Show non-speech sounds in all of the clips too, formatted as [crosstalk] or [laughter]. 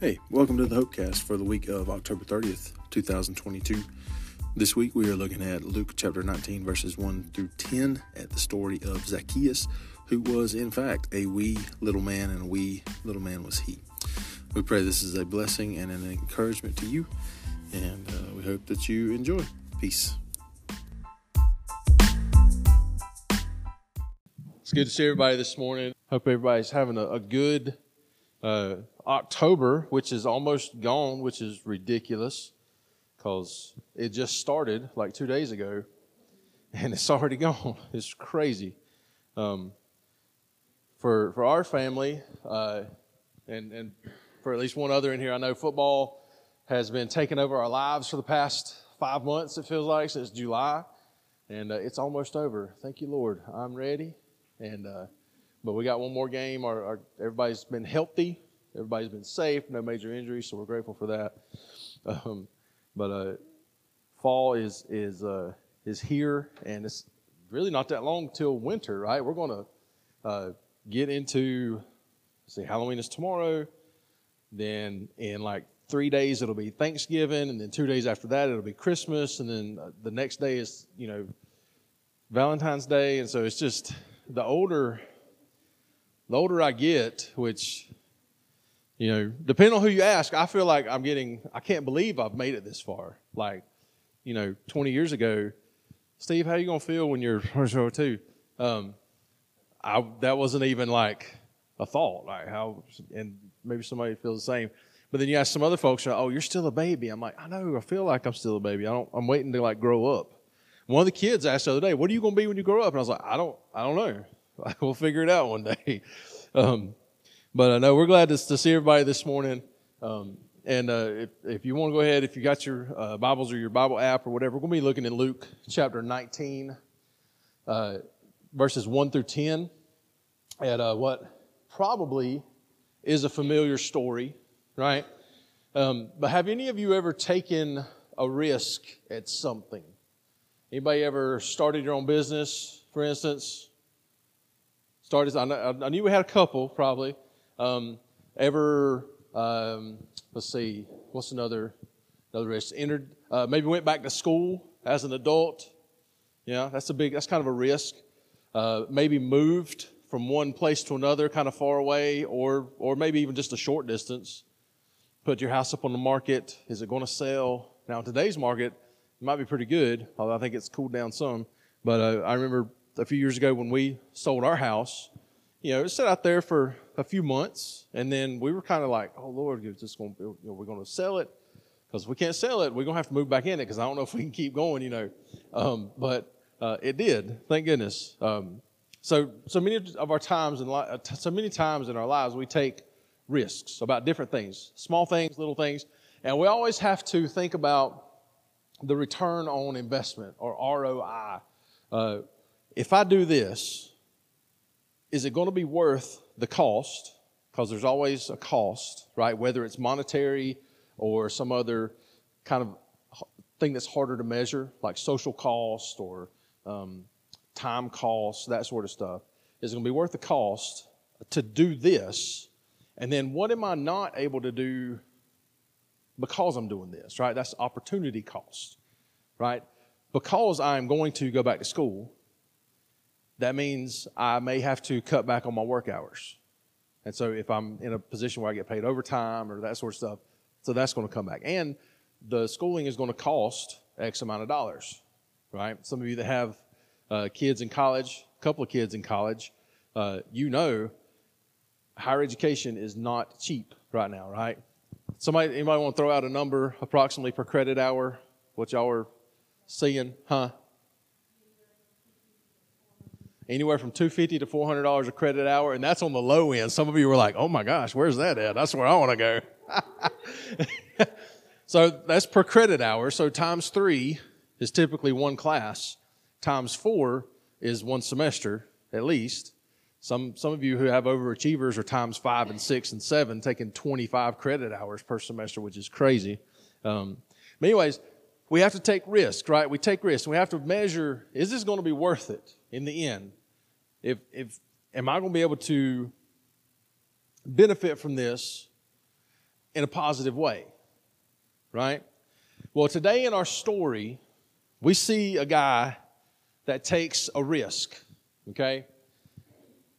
Hey, welcome to the Hopecast for the week of October 30th, 2022. This week we are looking at Luke chapter 19, verses 1 through 10, at the story of Zacchaeus, who was in fact a wee little man, and a wee little man was he. We pray this is a blessing and an encouragement to you, and uh, we hope that you enjoy. Peace. It's good to see everybody this morning. Hope everybody's having a, a good uh, October, which is almost gone, which is ridiculous because it just started like two days ago [laughs] and it's already gone. [laughs] It's crazy. Um, for, for our family, uh, and, and for at least one other in here, I know football has been taking over our lives for the past five months, it feels like, since July. And uh, it's almost over. Thank you, Lord. I'm ready. And uh, but we got one more game. Our, our, everybody's been healthy. Everybody's been safe. No major injuries, so we're grateful for that. Um, but uh, fall is is uh, is here, and it's really not that long till winter, right? We're going to uh, get into see Halloween is tomorrow. Then in like three days it'll be Thanksgiving, and then two days after that it'll be Christmas, and then uh, the next day is you know Valentine's Day, and so it's just the older the older I get, which you know, depending on who you ask, I feel like I'm getting. I can't believe I've made it this far. Like, you know, 20 years ago, Steve, how you gonna feel when you're [laughs] two? Um, I that wasn't even like a thought. Like how, and maybe somebody feels the same. But then you ask some other folks, oh, you're still a baby. I'm like, I know. I feel like I'm still a baby. I don't. I'm waiting to like grow up. One of the kids asked the other day, "What are you gonna be when you grow up?" And I was like, I don't. I don't know. [laughs] we'll figure it out one day. [laughs] Um, but I know we're glad to, to, see everybody this morning. Um, and uh, if, if you want to go ahead, if you got your uh, Bibles or your Bible app or whatever, we're going to be looking in Luke chapter 19, uh, verses 1 through 10, at uh, what probably is a familiar story, right? Um, but have any of you ever taken a risk at something? Anybody ever started your own business, for instance? started. I, knew we had a couple probably. Um, ever? Um, let's see. What's another another risk? Entered. Uh, maybe went back to school as an adult. Yeah, that's a big. That's kind of a risk. Uh, maybe moved from one place to another, kind of far away, or or maybe even just a short distance. Put your house up on the market. Is it going to sell? Now, in today's market, it might be pretty good, although I think it's cooled down some. But uh, I remember a few years ago when we sold our house, you know, it sat out there for a few months, and then we were kind of like, "Oh Lord, is this going? You know, we're going to sell it because we can't sell it. We're going to have to move back in it because I don't know if we can keep going." You know, um, but uh, it did. Thank goodness. Um, so, so many of our times and uh, so many times in our lives, we take risks about different things, small things, little things, and we always have to think about the return on investment or ROI. Uh, if I do this, is it going to be worth the cost? Because there's always a cost, right? Whether it's monetary or some other kind of thing that's harder to measure, like social cost or um, time cost, that sort of stuff. Is it going to be worth the cost to do this? And then what am I not able to do because I'm doing this, right? That's opportunity cost, right? Because I'm going to go back to school, that means I may have to cut back on my work hours. And so if I'm in a position where I get paid overtime or that sort of stuff, so that's going to come back. And the schooling is going to cost X amount of dollars, right? Some of you that have uh, kids in college, a couple of kids in college, uh, you know higher education is not cheap right now, right? Somebody, anybody want to throw out a number approximately per credit hour? What y'all are seeing, huh? Anywhere from 250 to $400 a credit hour, and that's on the low end. Some of you were like, oh my gosh, where's that at? That's where I want to go. [laughs] so that's per credit hour. So times three is typically one class, times four is one semester at least. Some, some of you who have overachievers are times five and six and seven, taking 25 credit hours per semester, which is crazy. Um, but anyways, we have to take risk, right? We take risk. We have to measure, is this going to be worth it in the end? If, if am I going to be able to benefit from this in a positive way, right? Well, today in our story, we see a guy that takes a risk, okay?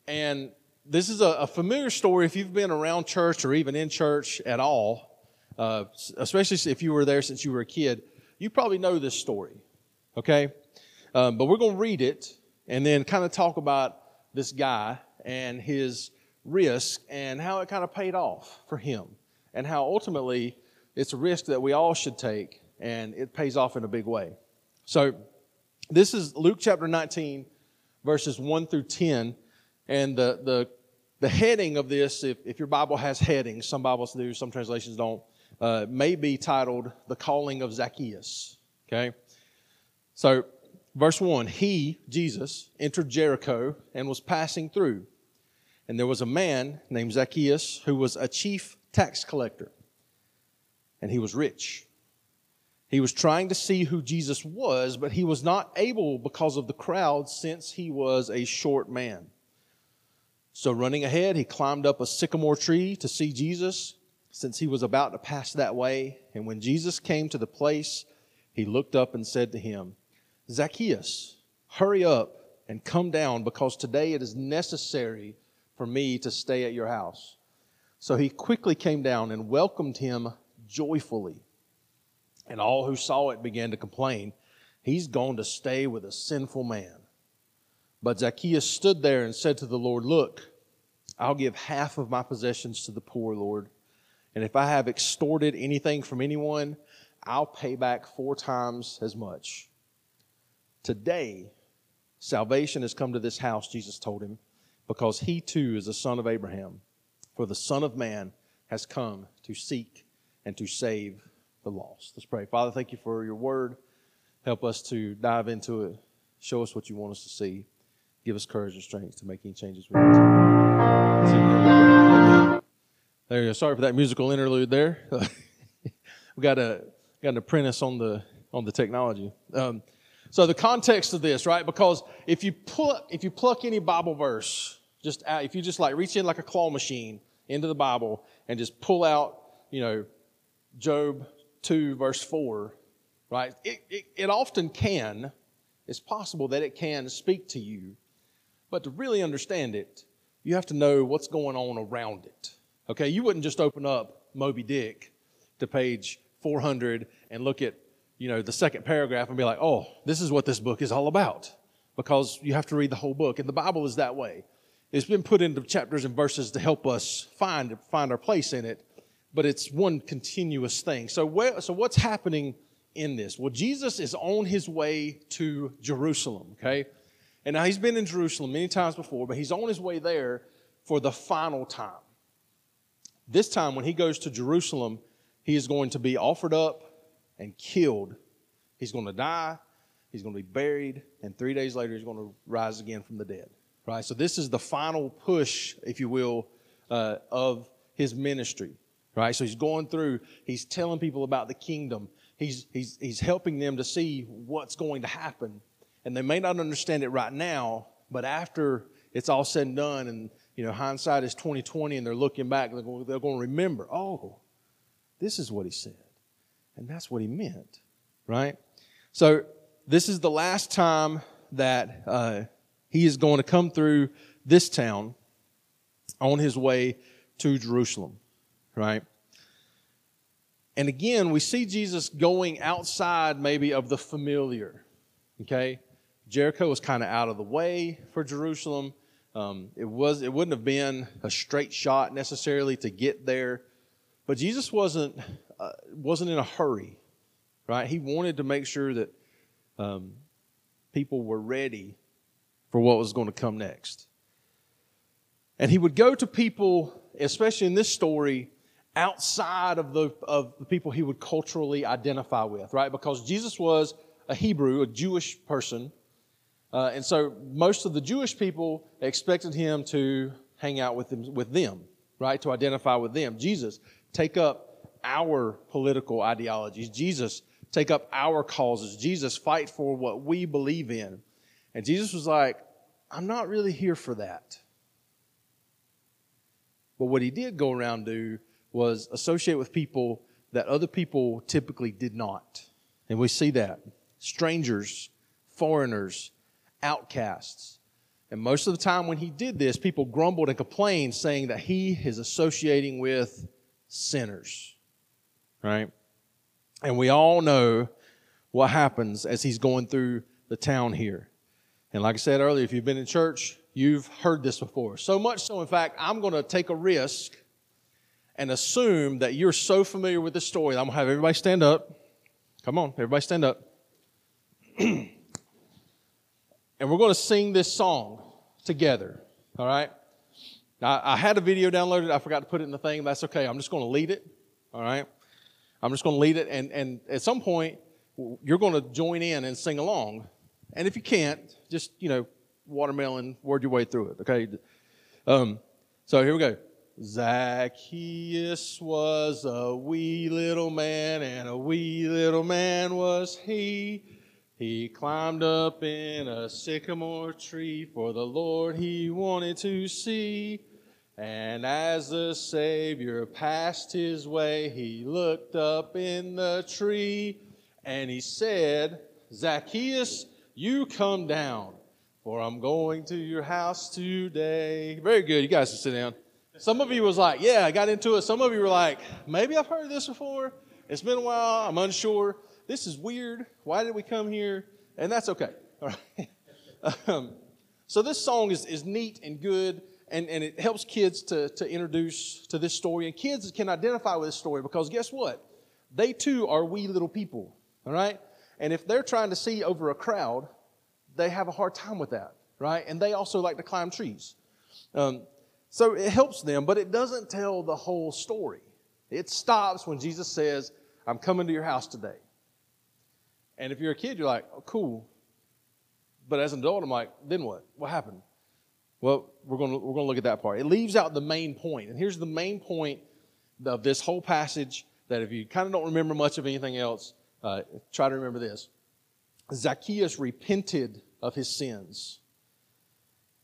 And this is a, a familiar story if you've been around church or even in church at all, uh, especially if you were there since you were a kid. You probably know this story, okay? Um, but we're going to read it and then kind of talk about this guy and his risk and how it kind of paid off for him and how ultimately it's a risk that we all should take and it pays off in a big way. So, this is Luke chapter 19, verses 1 through 10. And the, the, the heading of this, if, if your Bible has headings, some Bibles do, some translations don't, uh, may be titled The Calling of Zacchaeus. Okay? So, verse 1 He, Jesus, entered Jericho and was passing through. And there was a man named Zacchaeus who was a chief tax collector, and he was rich. He was trying to see who Jesus was, but he was not able because of the crowd since he was a short man. So, running ahead, he climbed up a sycamore tree to see Jesus since he was about to pass that way. And when Jesus came to the place, he looked up and said to him, Zacchaeus, hurry up and come down because today it is necessary for me to stay at your house. So he quickly came down and welcomed him joyfully. And all who saw it began to complain, He's gone to stay with a sinful man. But Zacchaeus stood there and said to the Lord, Look, I'll give half of my possessions to the poor, Lord. And if I have extorted anything from anyone, I'll pay back four times as much. Today, salvation has come to this house, Jesus told him, because he too is a son of Abraham. For the Son of Man has come to seek and to save the lost. Let's pray. Father, thank you for your word. Help us to dive into it. Show us what you want us to see. Give us courage and strength to make any changes we need to. There you go. Sorry for that musical interlude there. [laughs] we got a got an apprentice on the on the technology. Um, so the context of this, right? Because if you pluck if you pluck any Bible verse, just out, if you just like reach in like a claw machine into the Bible and just pull out, you know, Job 2 verse 4, right? It, it, it often can. It's possible that it can speak to you but to really understand it, you have to know what's going on around it. Okay, you wouldn't just open up Moby Dick to page 400 and look at, you know, the second paragraph and be like, oh, this is what this book is all about. Because you have to read the whole book. And the Bible is that way. It's been put into chapters and verses to help us find, find our place in it, but it's one continuous thing. So, where, so what's happening in this? Well, Jesus is on his way to Jerusalem, okay? And now he's been in Jerusalem many times before, but he's on his way there for the final time. This time, when he goes to Jerusalem, he is going to be offered up and killed. He's going to die, he's going to be buried, and three days later, he's going to rise again from the dead. Right? So, this is the final push, if you will, uh, of his ministry. Right? So, he's going through, he's telling people about the kingdom, he's, he's, he's helping them to see what's going to happen and they may not understand it right now, but after it's all said and done, and you know hindsight is twenty twenty, and they're looking back, they're going, they're going to remember. Oh, this is what he said, and that's what he meant, right? So this is the last time that uh, he is going to come through this town on his way to Jerusalem, right? And again, we see Jesus going outside maybe of the familiar, okay? Jericho was kind of out of the way for Jerusalem. Um, it was it wouldn't have been a straight shot necessarily to get there, but Jesus wasn't uh, wasn't in a hurry, right? He wanted to make sure that um, people were ready for what was going to come next, and he would go to people, especially in this story, outside of the of the people he would culturally identify with, right? Because Jesus was a Hebrew, a Jewish person uh, and so most of the Jewish people expected him to hang out with them, with them, right? To identify with them. Jesus, take up our political ideologies. Jesus, take up our causes. Jesus, fight for what we believe in. And Jesus was like, I'm not really here for that. But what he did go around do was associate with people that other people typically did not. And we see that. Strangers, foreigners, outcasts. And most of the time when he did this, people grumbled and complained, saying that he is associating with sinners. Right? And we all know what happens as he's going through the town here. And like I said earlier, if you've been in church, you've heard this before. So much so, in fact, I'm going to take a risk and assume that you're so familiar with this story. That I'm going to have everybody stand up. Come on, everybody stand up. [clears throat] and we're going to sing this song together. All right? Now, I had a video downloaded. I forgot to put it in the thing. That's okay. I'm just going to lead it. All right? I'm just going to lead it. And, and at some point, you're going to join in and sing along. And if you can't, just, you know, watermelon, word your way through it, okay? Um, so here we go. Zacchaeus was a wee little man, and a wee little man was he. He climbed up in a sycamore tree for the Lord he wanted to see. And as the Savior passed his way, he looked up in the tree and he said, Zacchaeus, you come down, for I'm going to your house today. Very good. You guys can sit down. Some of you was like, yeah, I got into it. Some of you were like, maybe I've heard this before. It's been a while. I'm unsure. This is weird. Why did we come here? And that's okay. [laughs] All right. [laughs] um, so this song is, is neat and good, and, and it helps kids to, to introduce to this story. And kids can identify with this story because guess what? They too are wee little people. All right? And if they're trying to see over a crowd, they have a hard time with that, right? And they also like to climb trees. Um, so it helps them, but it doesn't tell the whole story. It stops when Jesus says, I'm coming to your house today. And if you're a kid, you're like, oh, cool. But as an adult, I'm like, then what? What happened? Well, we're going to, we're going to look at that part. It leaves out the main point. And here's the main point of this whole passage that if you kind of don't remember much of anything else, uh, try to remember this. Zacchaeus repented of his sins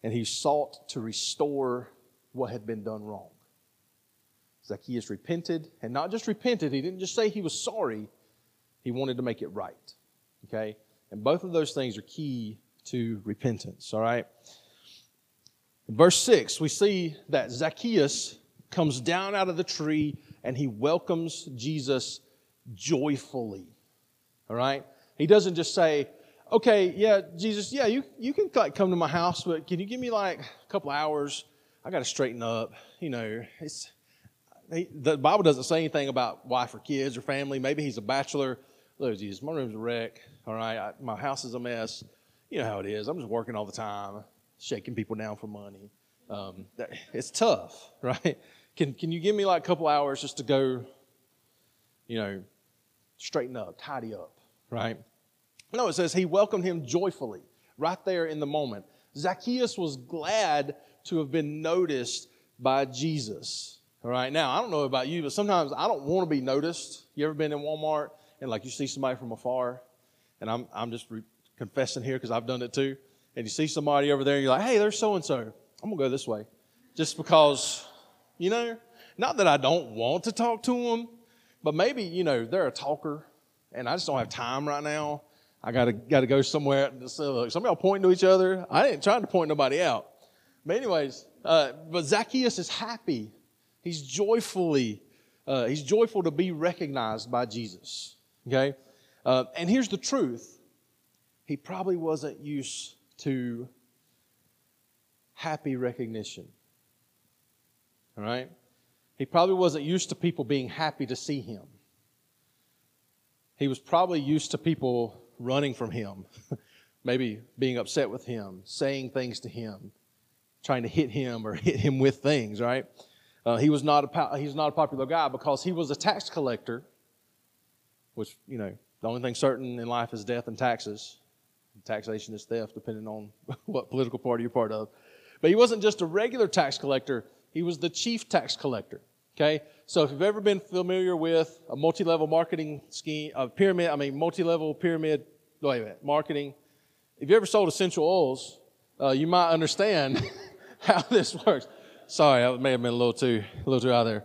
and he sought to restore what had been done wrong. Zacchaeus repented, and not just repented, he didn't just say he was sorry, he wanted to make it right. Okay? And both of those things are key to repentance, all right? Verse 6, we see that Zacchaeus comes down out of the tree and he welcomes Jesus joyfully. All right? He doesn't just say, okay, yeah, Jesus, yeah, you, you can like come to my house, but can you give me like a couple hours? I got to straighten up. You know, it's he, the Bible doesn't say anything about wife or kids or family. Maybe he's a bachelor. Look, Jesus, my room's a wreck. All right, I, my house is a mess. You know how it is. I'm just working all the time, shaking people down for money. Um, that, it's tough, [laughs] right? Can Can you give me like a couple hours just to go, you know, straighten up, tidy up? right? No, it says he welcomed him joyfully right there in the moment. Zacchaeus was glad to have been noticed by Jesus. All right, now I don't know about you, but sometimes I don't want to be noticed. You ever been in Walmart and like you see somebody from afar, and I'm I'm just re- confessing here because I've done it too. And you see somebody over there, and you're like, hey, there's so and so. I'm gonna go this way, just because, you know, not that I don't want to talk to them, but maybe you know they're a talker and I just don't have time right now. I gotta gotta go somewhere. So look, some y'all pointing to each other. I ain't trying to point nobody out. But anyways, uh, but Zacchaeus is happy. He's joyfully, uh, he's joyful to be recognized by Jesus. Okay, uh, and here's the truth: he probably wasn't used to happy recognition. All right, he probably wasn't used to people being happy to see him he was probably used to people running from him, [laughs] maybe being upset with him, saying things to him, trying to hit him or [laughs] hit him with things, right? Uh, he was not a he's not a popular guy because he was a tax collector, which you know the only thing certain in life is death and taxes. Taxation is theft, depending on [laughs] what political party you're part of. But he wasn't just a regular tax collector; he was the chief tax collector. Okay, so if you've ever been familiar with a multi-level marketing scheme, a pyramid, I mean multi-level pyramid, wait a minute, marketing. If you ever sold essential oils, uh, you might understand [laughs] how this works. Sorry, I may have been a little too, a little too out there.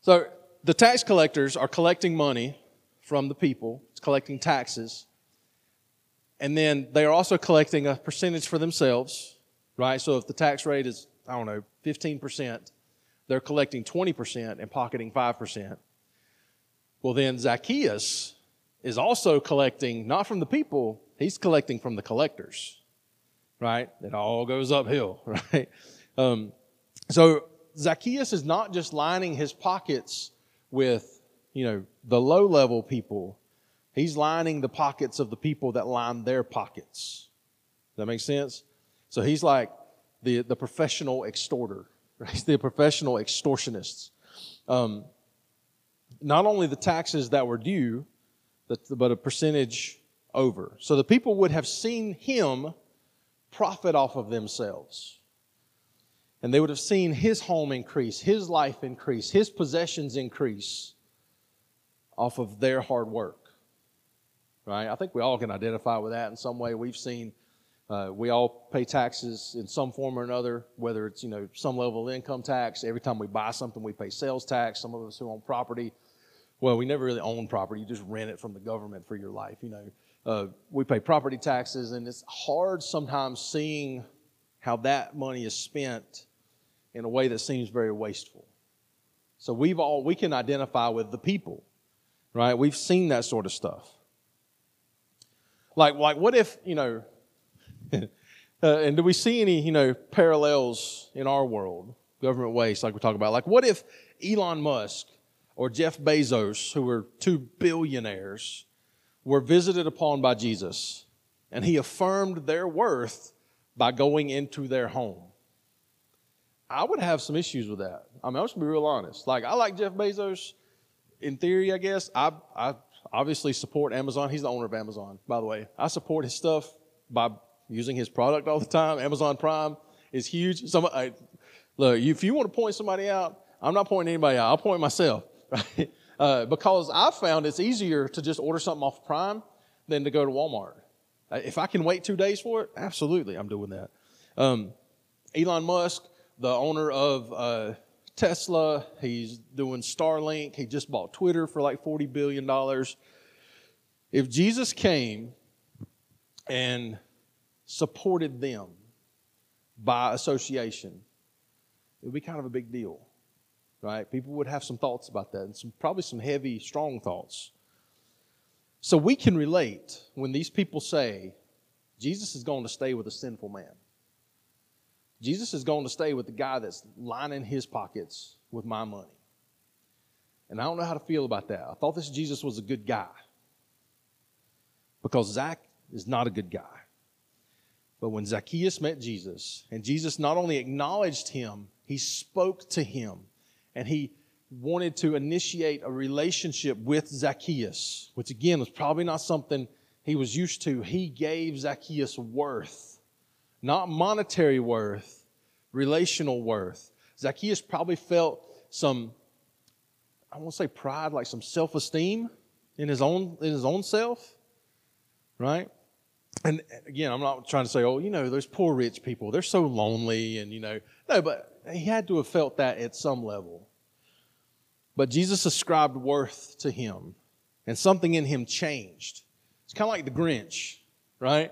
So the tax collectors are collecting money from the people, it's collecting taxes. And then they are also collecting a percentage for themselves, right? So if the tax rate is, I don't know, 15%, they're collecting 20% and pocketing 5%. Well, then Zacchaeus is also collecting not from the people, he's collecting from the collectors, right? It all goes uphill, [laughs] right? Um, so Zacchaeus is not just lining his pockets with, you know, the low level people. He's lining the pockets of the people that line their pockets. Does that make sense? So he's like the, the professional extorter, [laughs] right? He's the professional extortionists. Um, not only the taxes that were due, but a percentage over. So the people would have seen him profit off of themselves. And they would have seen his home increase, his life increase, his possessions increase off of their hard work. Right? I think we all can identify with that in some way. We've seen, uh, we all pay taxes in some form or another, whether it's, you know, some level of income tax. Every time we buy something, we pay sales tax. Some of us who own property, well, we never really own property. You just rent it from the government for your life. You know, uh, we pay property taxes, and it's hard sometimes seeing how that money is spent in a way that seems very wasteful. So we've all we can identify with the people, right? We've seen that sort of stuff. Like, like what if you know? [laughs] uh, and do we see any you know parallels in our world, government waste, like we talk about? Like, what if Elon Musk or Jeff Bezos, who were two billionaires, were visited upon by Jesus, and he affirmed their worth by going into their home. I would have some issues with that. I mean, I'm just be real honest. Like, I like Jeff Bezos in theory, I guess. I, I obviously support Amazon. He's the owner of Amazon, by the way. I support his stuff by using his product all the time. Amazon Prime is huge. Some, I, look, if you want to point somebody out, I'm not pointing anybody out. I'll point myself [laughs] right? Uh, because I've found it's easier to just order something off Prime than to go to Walmart. If I can wait two days for it, absolutely, I'm doing that. Um, Elon Musk, the owner of uh, Tesla, he's doing Starlink. He just bought Twitter for like $40 billion. If Jesus came and supported them by association, it would be kind of a big deal right? People would have some thoughts about that and some probably some heavy, strong thoughts. So we can relate when these people say, Jesus is going to stay with a sinful man. Jesus is going to stay with the guy that's lining his pockets with my money. And I don't know how to feel about that. I thought this Jesus was a good guy because Zach is not a good guy. But when Zacchaeus met Jesus, and Jesus not only acknowledged him, he spoke to him and he wanted to initiate a relationship with Zacchaeus, which again was probably not something he was used to. He gave Zacchaeus worth, not monetary worth, relational worth. Zacchaeus probably felt some, I won't say pride, like some self esteem in his own in his own self, right? And again, I'm not trying to say, oh, you know, those poor rich people, they're so lonely, and you know, no, but he had to have felt that at some level. But Jesus ascribed worth to him, and something in him changed. It's kind of like the Grinch, right?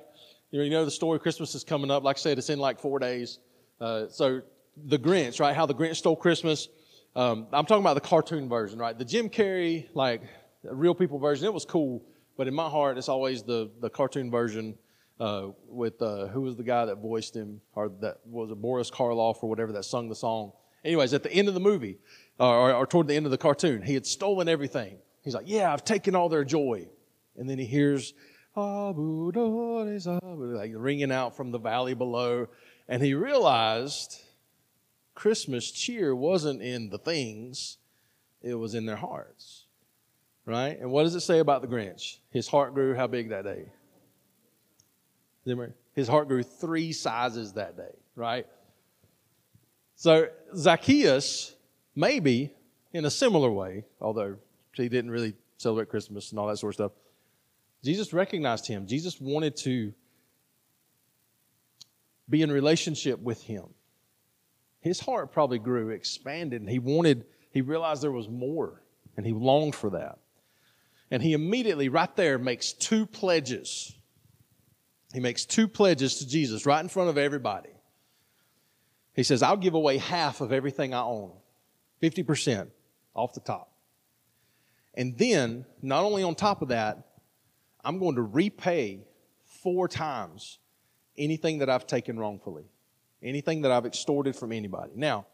You know, the story, Christmas is coming up. Like I said, it's in like four days. Uh, so the Grinch, right? How the Grinch stole Christmas. Um, I'm talking about the cartoon version, right? The Jim Carrey, like real people version, it was cool. But in my heart, it's always the, the cartoon version uh, with uh, who was the guy that voiced him, or that was it Boris Karloff or whatever that sung the song. Anyways, at the end of the movie, or, or toward the end of the cartoon, he had stolen everything. He's like, Yeah, I've taken all their joy. And then he hears like ringing out from the valley below. And he realized Christmas cheer wasn't in the things, it was in their hearts. Right? And what does it say about the Grinch? His heart grew how big that day? His heart grew three sizes that day, right? So Zacchaeus, maybe in a similar way, although he didn't really celebrate Christmas and all that sort of stuff, Jesus recognized him. Jesus wanted to be in relationship with him. His heart probably grew, expanded, and he wanted he realized there was more, and he longed for that. And he immediately, right there, makes two pledges. He makes two pledges to Jesus right in front of everybody. He says, I'll give away half of everything I own, 50% off the top. And then, not only on top of that, I'm going to repay four times anything that I've taken wrongfully, anything that I've extorted from anybody. Now,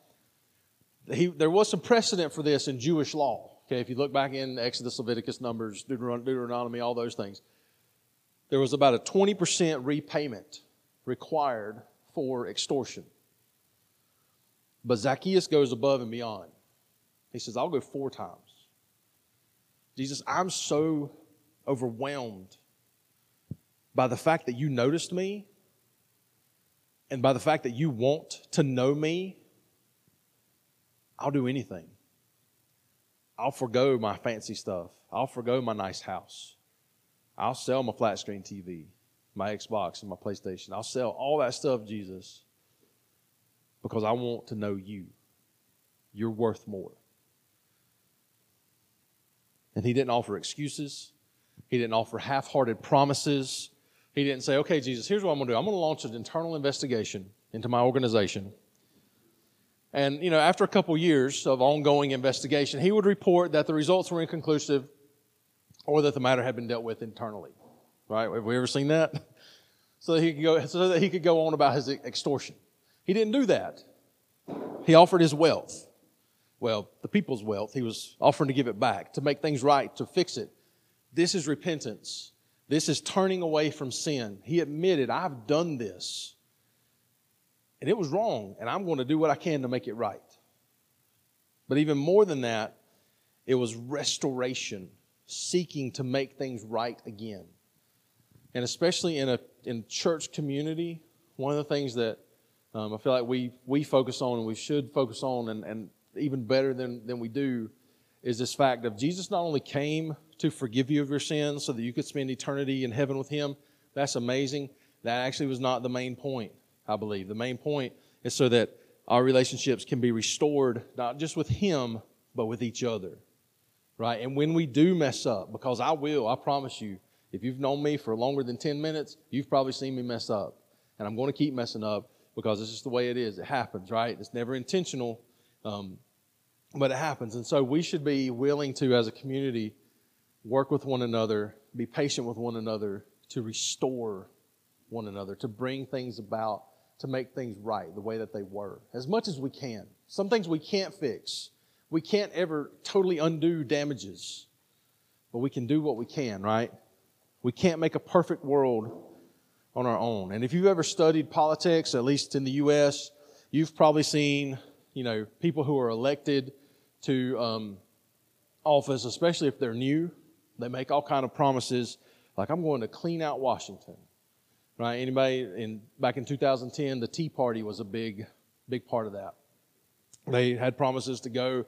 he, there was some precedent for this in Jewish law. Okay, if you look back in Exodus, Leviticus, Numbers, Deuteronomy, all those things, there was about a 20% repayment required for extortion. But Zacchaeus goes above and beyond. He says, I'll go four times. Jesus, I'm so overwhelmed by the fact that you noticed me and by the fact that you want to know me. I'll do anything. I'll forego my fancy stuff. I'll forego my nice house. I'll sell my flat screen TV, my Xbox, and my PlayStation. I'll sell all that stuff, Jesus, because I want to know you. You're worth more. And he didn't offer excuses. He didn't offer half hearted promises. He didn't say, okay, Jesus, here's what I'm going to do. I'm going to launch an internal investigation into my organization. And, you know, after a couple years of ongoing investigation, he would report that the results were inconclusive or that the matter had been dealt with internally. Right? Have we ever seen that? [laughs] So that he could go, so that he could go on about his extortion. He didn't do that. He offered his wealth. Well, the people's wealth. He was offering to give it back, to make things right, to fix it. This is repentance. This is turning away from sin. He admitted, I've done this. And it was wrong, and I'm going to do what I can to make it right. But even more than that, it was restoration seeking to make things right again. And especially in a in church community, one of the things that um, I feel like we we focus on and we should focus on, and, and even better than than we do, is this fact of Jesus not only came to forgive you of your sins so that you could spend eternity in heaven with Him. That's amazing. That actually was not the main point, I believe. The main point is so that our relationships can be restored, not just with Him, but with each other right? And when we do mess up, because I will, I promise you, if you've known me for longer than 10 minutes, you've probably seen me mess up. And I'm going to keep messing up because it's just the way it is. It happens, right? It's never intentional, um, but it happens. And so we should be willing to, as a community, work with one another, be patient with one another, to restore one another, to bring things about, to make things right the way that they were, as much as we can. Some things we can't fix. We can't ever totally undo damages, but we can do what we can, right? We can't make a perfect world on our own. And if you've ever studied politics, at least in the U.S., you've probably seen, you know, people who are elected to um, office, especially if they're new, they make all kind of promises, like I'm going to clean out Washington, right? Anybody in back in 2010, the Tea Party was a big, big part of that. They had promises to go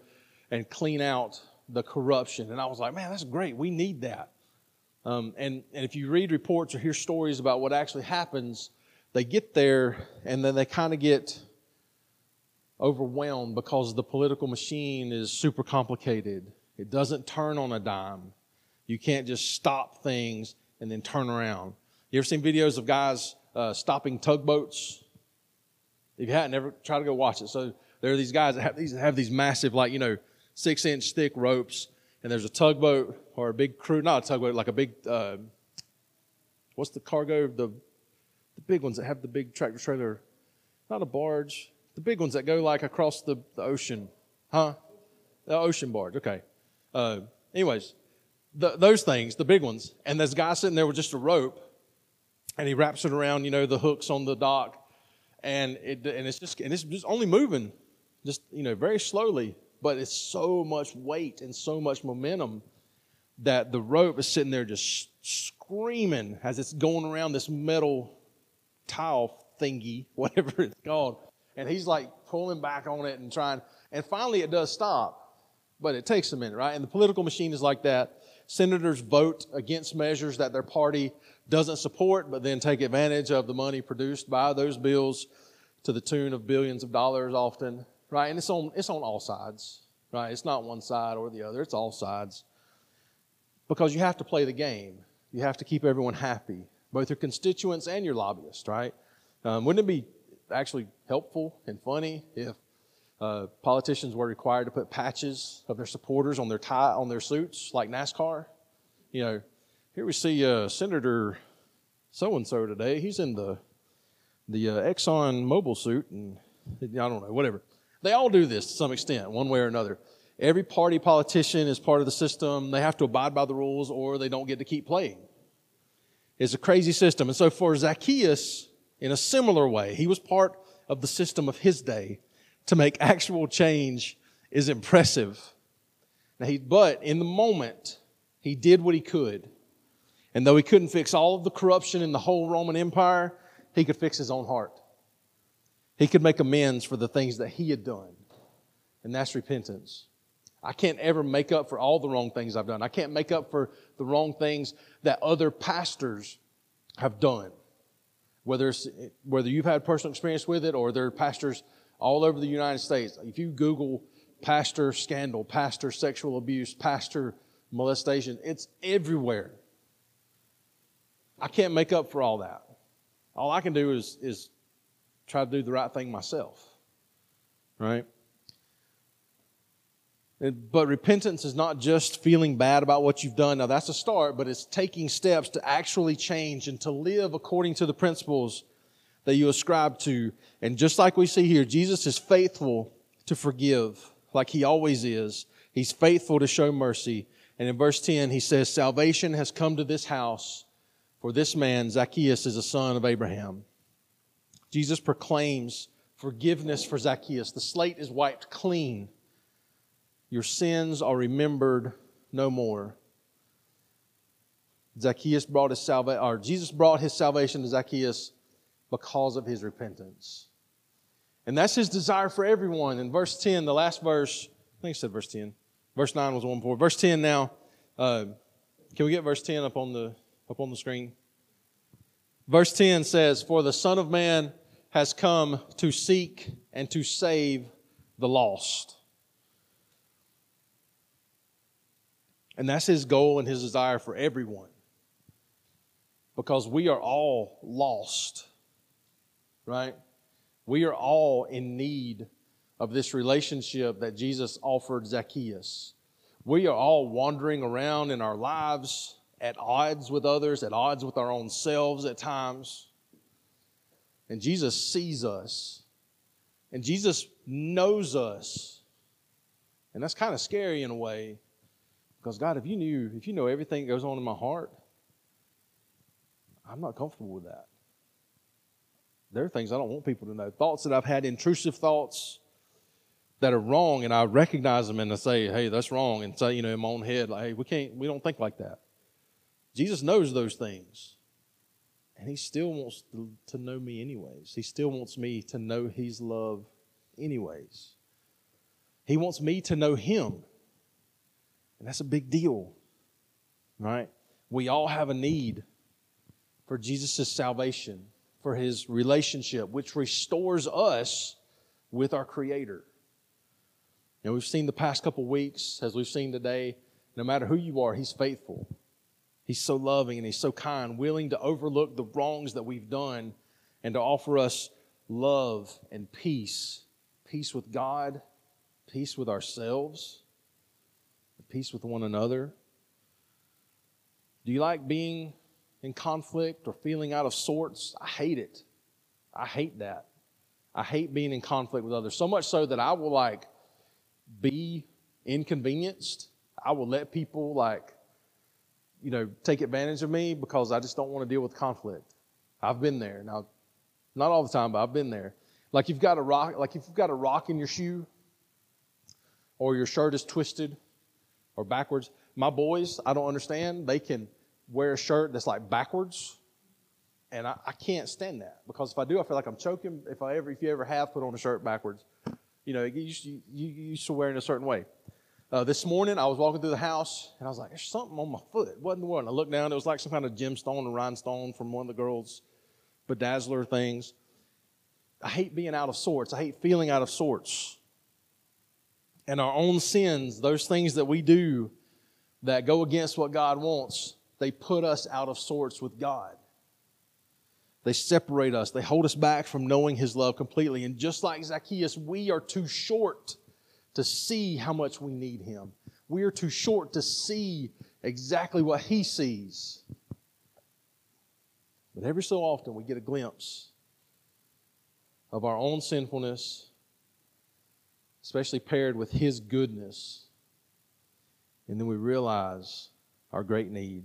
and clean out the corruption. And I was like, man, that's great. We need that. Um, and, and if you read reports or hear stories about what actually happens, they get there and then they kind of get overwhelmed because the political machine is super complicated. It doesn't turn on a dime. You can't just stop things and then turn around. You ever seen videos of guys uh, stopping tugboats? If you haven't, never try to go watch it. So there are these guys that have these, have these massive, like, you know, six inch thick ropes, and there's a tugboat or a big crew, not a tugboat, like a big, uh, what's the cargo? The, the big ones that have the big tractor trailer, not a barge, the big ones that go like across the, the ocean, huh? The ocean barge, okay. Uh, anyways, the, those things, the big ones, and this guy sitting there with just a rope, and he wraps it around, you know, the hooks on the dock, and it and it's just and it's just only moving, just you know, very slowly but it's so much weight and so much momentum that the rope is sitting there just screaming as it's going around this metal tile thingy, [laughs] whatever it's called. And he's like pulling back on it and trying. And finally, it does stop, but it takes a minute, right? And the political machine is like that. Senators vote against measures that their party doesn't support, but then take advantage of the money produced by those bills to the tune of billions of dollars often right? And it's on, it's on all sides. right? It's not one side or the other, it's all sides. Because you have to play the game, you have to keep everyone happy, both your constituents and your lobbyists, right? Um, wouldn't it be actually helpful and funny if uh, politicians were required to put patches of their supporters on their tie on their suits, like NASCAR? You know, here we see uh, Senator so and so today. He's in the the uh, Exxon Mobil suit, and I don't know, whatever. They all do this to some extent, one way or another. Every party politician is part of the system. They have to abide by the rules, or they don't get to keep playing. It's a crazy system. And so for Zacchaeus, in a similar way, he was part of the system of his day. To make actual change is impressive. Now he, but in the moment, he did what he could. And though he couldn't fix all of the corruption in the whole Roman Empire, he could fix his own heart. He could make amends for the things that he had done. And that's repentance. I can't ever make up for all the wrong things I've done. I can't make up for the wrong things that other pastors have done. Whether, whether you've had personal experience with it or there are pastors all over the United States. If you Google pastor scandal, pastor sexual abuse, pastor molestation, it's everywhere. I can't make up for all that. All I can do is, is try to do the right thing myself. Right? But repentance is not just feeling bad about what you've done. Now, that's a start, but it's taking steps to actually change and to live according to the principles that you ascribe to. And just like we see here, Jesus is faithful to forgive, like he always is. He's faithful to show mercy. And in verse 10, he says, Salvation has come to this house for this man, Zacchaeus, is a son of Abraham. Jesus proclaims forgiveness for Zacchaeus. The slate is wiped clean. Your sins are remembered no more. Zacchaeus brought his salvation, or Jesus brought his salvation to Zacchaeus because of his repentance. And that's his desire for everyone. In verse 10, the last verse, I think I said verse 10. Verse 9 was one before. Verse 10 now. Uh, can we get verse 10 up on the up on the screen. Verse 10 says, For the Son of Man has come to seek and to save the lost. And that's his goal and his desire for everyone. Because we are all lost, right? We are all in need of this relationship that Jesus offered Zacchaeus. We are all wandering around in our lives at odds with others, at odds with our own selves at times. And Jesus sees us. And Jesus knows us. And that's kind of scary in a way. Because God, if you knew, if you know everything that goes on in my heart, I'm not comfortable with that. There are things I don't want people to know. Thoughts that I've had, intrusive thoughts that are wrong, and I recognize them and I say, hey, that's wrong. And say, you know, in my own head, like, hey, we can't, we don't think like that. Jesus knows those things. And he still wants to, know me anyways. He still wants me to know his love anyways. He wants me to know him. And that's a big deal, right? We all have a need for Jesus' salvation, for his relationship, which restores us with our Creator. And we've seen the past couple weeks, as we've seen today, no matter who you are, he's faithful. He's so loving and He's so kind, willing to overlook the wrongs that we've done and to offer us love and peace peace with God, peace with ourselves, peace with one another. Do you like being in conflict or feeling out of sorts? I hate it. I hate that. I hate being in conflict with others so much so that I will like be inconvenienced. I will let people like you know, take advantage of me because I just don't want to deal with conflict. I've been there. Now, not all the time, but I've been there. Like you've got a rock, like if you've got a rock in your shoe, or your shirt is twisted or backwards. My boys, I don't understand. They can wear a shirt that's like backwards, and I, I can't stand that because if I do, I feel like I'm choking. If I ever, if you ever have put on a shirt backwards, you know, you, you, you used to wear in a certain way. Uh, this morning, I was walking through the house and I was like, there's something on my foot. What in the world? And I looked down, it was like some kind of gemstone or rhinestone from one of the girls' bedazzler things. I hate being out of sorts. I hate feeling out of sorts. And our own sins, those things that we do that go against what God wants, they put us out of sorts with God. They separate us, they hold us back from knowing His love completely. And just like Zacchaeus, we are too short to see how much we need Him. We are too short to see exactly what He sees. But every so often, we get a glimpse of our own sinfulness, especially paired with His goodness. And then we realize our great need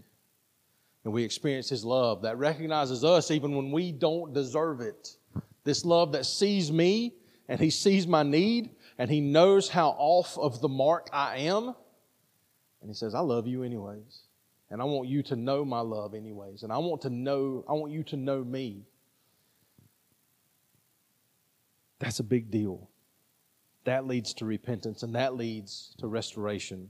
and we experience His love that recognizes us even when we don't deserve it. This love that sees me and He sees my need and He knows how off of the mark I am. And He says, I love you anyways. And I want you to know my love anyways. And I want to know, I want you to know me. That's a big deal. That leads to repentance and that leads to restoration.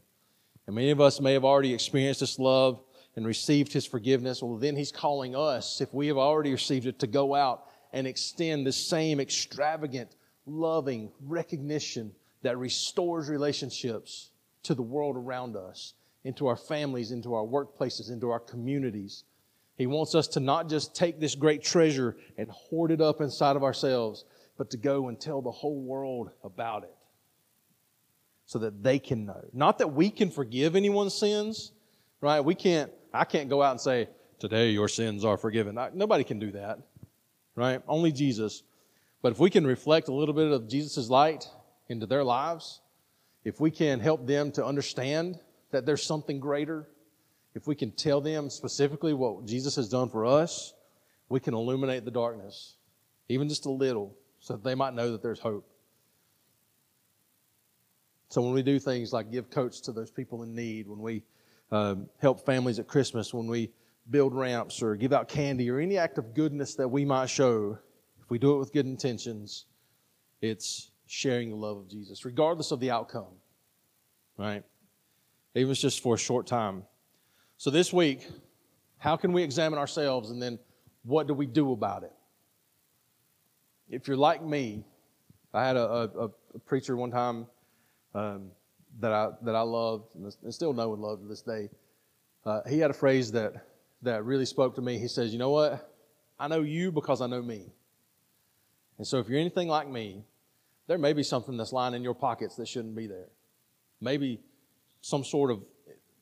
And many of us may have already experienced this love and received his forgiveness, well, then he's calling us, if we have already received it, to go out and extend the same extravagant, loving recognition that restores relationships to the world around us, into our families, into our workplaces, into our communities. He wants us to not just take this great treasure and hoard it up inside of ourselves, but to go and tell the whole world about it so that they can know. Not that we can forgive anyone's sins, right? We can't I can't go out and say, Today your sins are forgiven. I, nobody can do that, right? Only Jesus. But if we can reflect a little bit of Jesus' light into their lives, if we can help them to understand that there's something greater, if we can tell them specifically what Jesus has done for us, we can illuminate the darkness, even just a little, so that they might know that there's hope. So when we do things like give coats to those people in need, when we um, help families at Christmas, when we build ramps or give out candy or any act of goodness that we might show, if we do it with good intentions, it's sharing the love of Jesus, regardless of the outcome, right? Even if it's just for a short time. So this week, how can we examine ourselves and then what do we do about it? If you're like me, I had a, a, a preacher one time um, that I that I loved and still know and love to this day. Uh, he had a phrase that that really spoke to me. He says, "You know what? I know you because I know me." And so, if you're anything like me, there may be something that's lying in your pockets that shouldn't be there. Maybe some sort of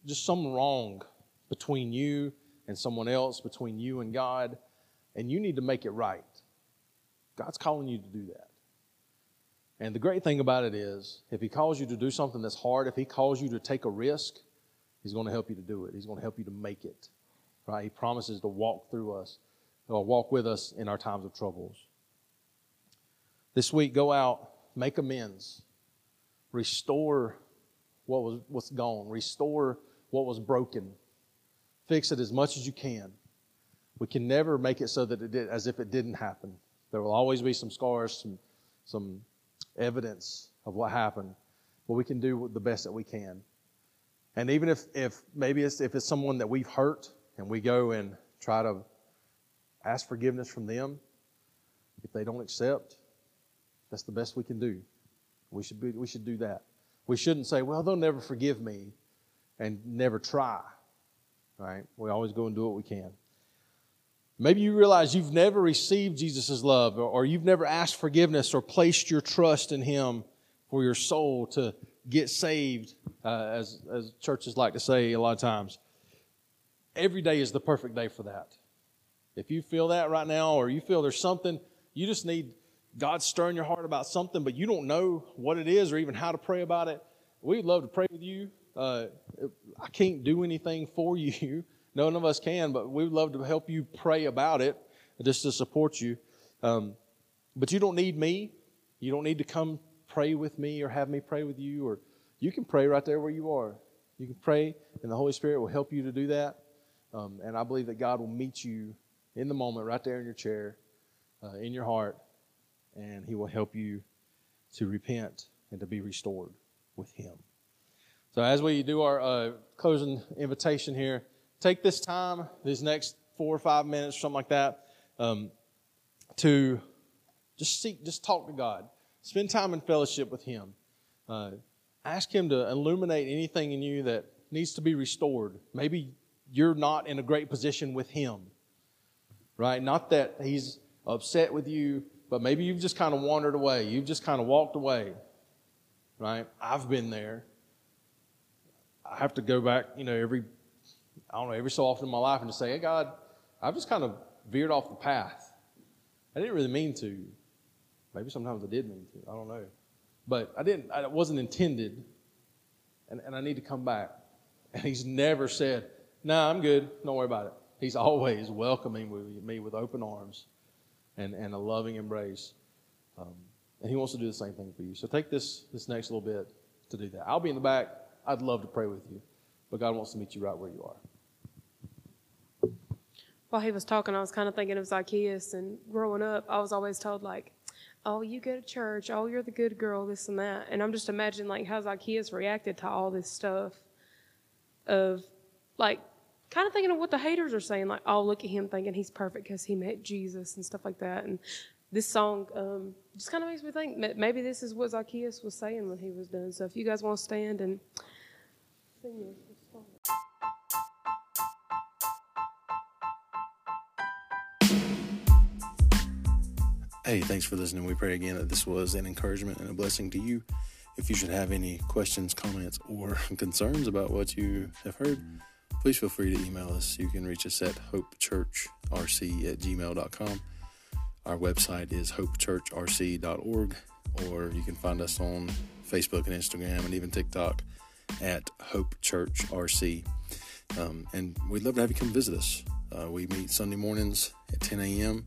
just some wrong between you and someone else, between you and God, and you need to make it right. God's calling you to do that. And the great thing about it is, if He calls you to do something that's hard, if He calls you to take a risk, He's going to help you to do it. He's going to help you to make it. Right? He promises to walk through us or walk with us in our times of troubles. This week, go out, make amends, restore what was what's gone, restore what was broken, fix it as much as you can. We can never make it so that it did as if it didn't happen. There will always be some scars, some some evidence of what happened, but we can do the best that we can. And even if, if maybe it's, if it's someone that we've hurt and we go and try to ask forgiveness from them, if they don't accept, that's the best we can do. We should, be, we should do that. We shouldn't say, well, they'll never forgive me and never try. Right? We always go and do what we can. Maybe you realize you've never received Jesus' love or you've never asked forgiveness or placed your trust in Him for your soul to get saved, uh, as, as churches like to say a lot of times. Every day is the perfect day for that. If you feel that right now or you feel there's something, you just need God stirring your heart about something, but you don't know what it is or even how to pray about it, we'd love to pray with you. Uh, I can't do anything for [laughs] you. None of us can, but we would love to help you pray about it, just to support you. Um, but you don't need me. You don't need to come pray with me or have me pray with you, or you can pray right there where you are. You can pray, and the Holy Spirit will help you to do that. Um, and I believe that God will meet you in the moment, right there in your chair, uh, in your heart, and He will help you to repent and to be restored with Him. So, as we do our uh, closing invitation here, take this time, these next four or five minutes, something like that, um, to just seek, just talk to God. Spend time in fellowship with Him. Uh, ask Him to illuminate anything in you that needs to be restored. Maybe you're not in a great position with Him, right? Not that He's upset with you, but maybe you've just kind of wandered away. You've just kind of walked away, right? I've been there. I have to go back, you know, every, I don't know, every so often in my life and just say, hey, God, I've just kind of veered off the path. I didn't really mean to. Maybe sometimes I did mean to. I don't know. But I didn't, I wasn't intended. And, and I need to come back. [laughs] And he's never said, nah, I'm good. Don't worry about it. He's always welcoming me with open arms and, and a loving embrace. Um, and he wants to do the same thing for you. So take this, this next little bit to do that. I'll be in the back. I'd love to pray with you. But God wants to meet you right where you are. While he was talking, I was kind of thinking of Zacchaeus. And growing up, I was always told, like, oh, you go to church. Oh, you're the good girl, this and that. And I'm just imagining, like, how Zacchaeus reacted to all this stuff of, like, kind of thinking of what the haters are saying, like, oh, look at him thinking he's perfect because he met Jesus and stuff like that. And this song um, just kind of makes me think maybe this is what Zacchaeus was saying when he was done. So if you guys want to stand and sing Hey, thanks for listening. We pray again that this was an encouragement and a blessing to you. If you should have any questions, comments, or [laughs] concerns about what you have heard, please feel free to email us. You can reach us at hopechurchrc at gmail.com. Our website is hopechurchrc.org, or you can find us on Facebook and Instagram and even TikTok at Hope Church RC. Um, and we'd love to have you come visit us. Uh, we meet Sunday mornings at 10 a.m.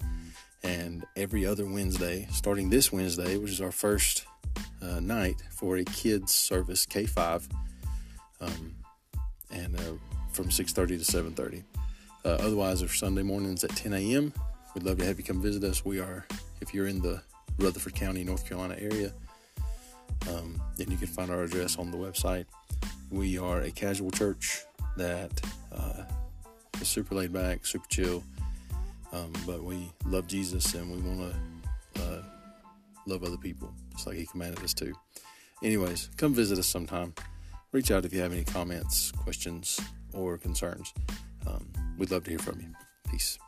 and every other Wednesday, starting this Wednesday, which is our first uh, night for a kids service K5. Um, and uh, from 6.30 to 7.30. Uh, otherwise, our Sunday mornings at 10 a.m. We'd love to have you come visit us. We are, if you're in the Rutherford County, North Carolina area, um, then you can find our address on the website. We are a casual church that uh, is super laid back, super chill, um, but we love Jesus and we want to uh, love other people just like He commanded us to. Anyways, come visit us sometime. Reach out if you have any comments, questions, or concerns. Um, we'd love to hear from you. Peace.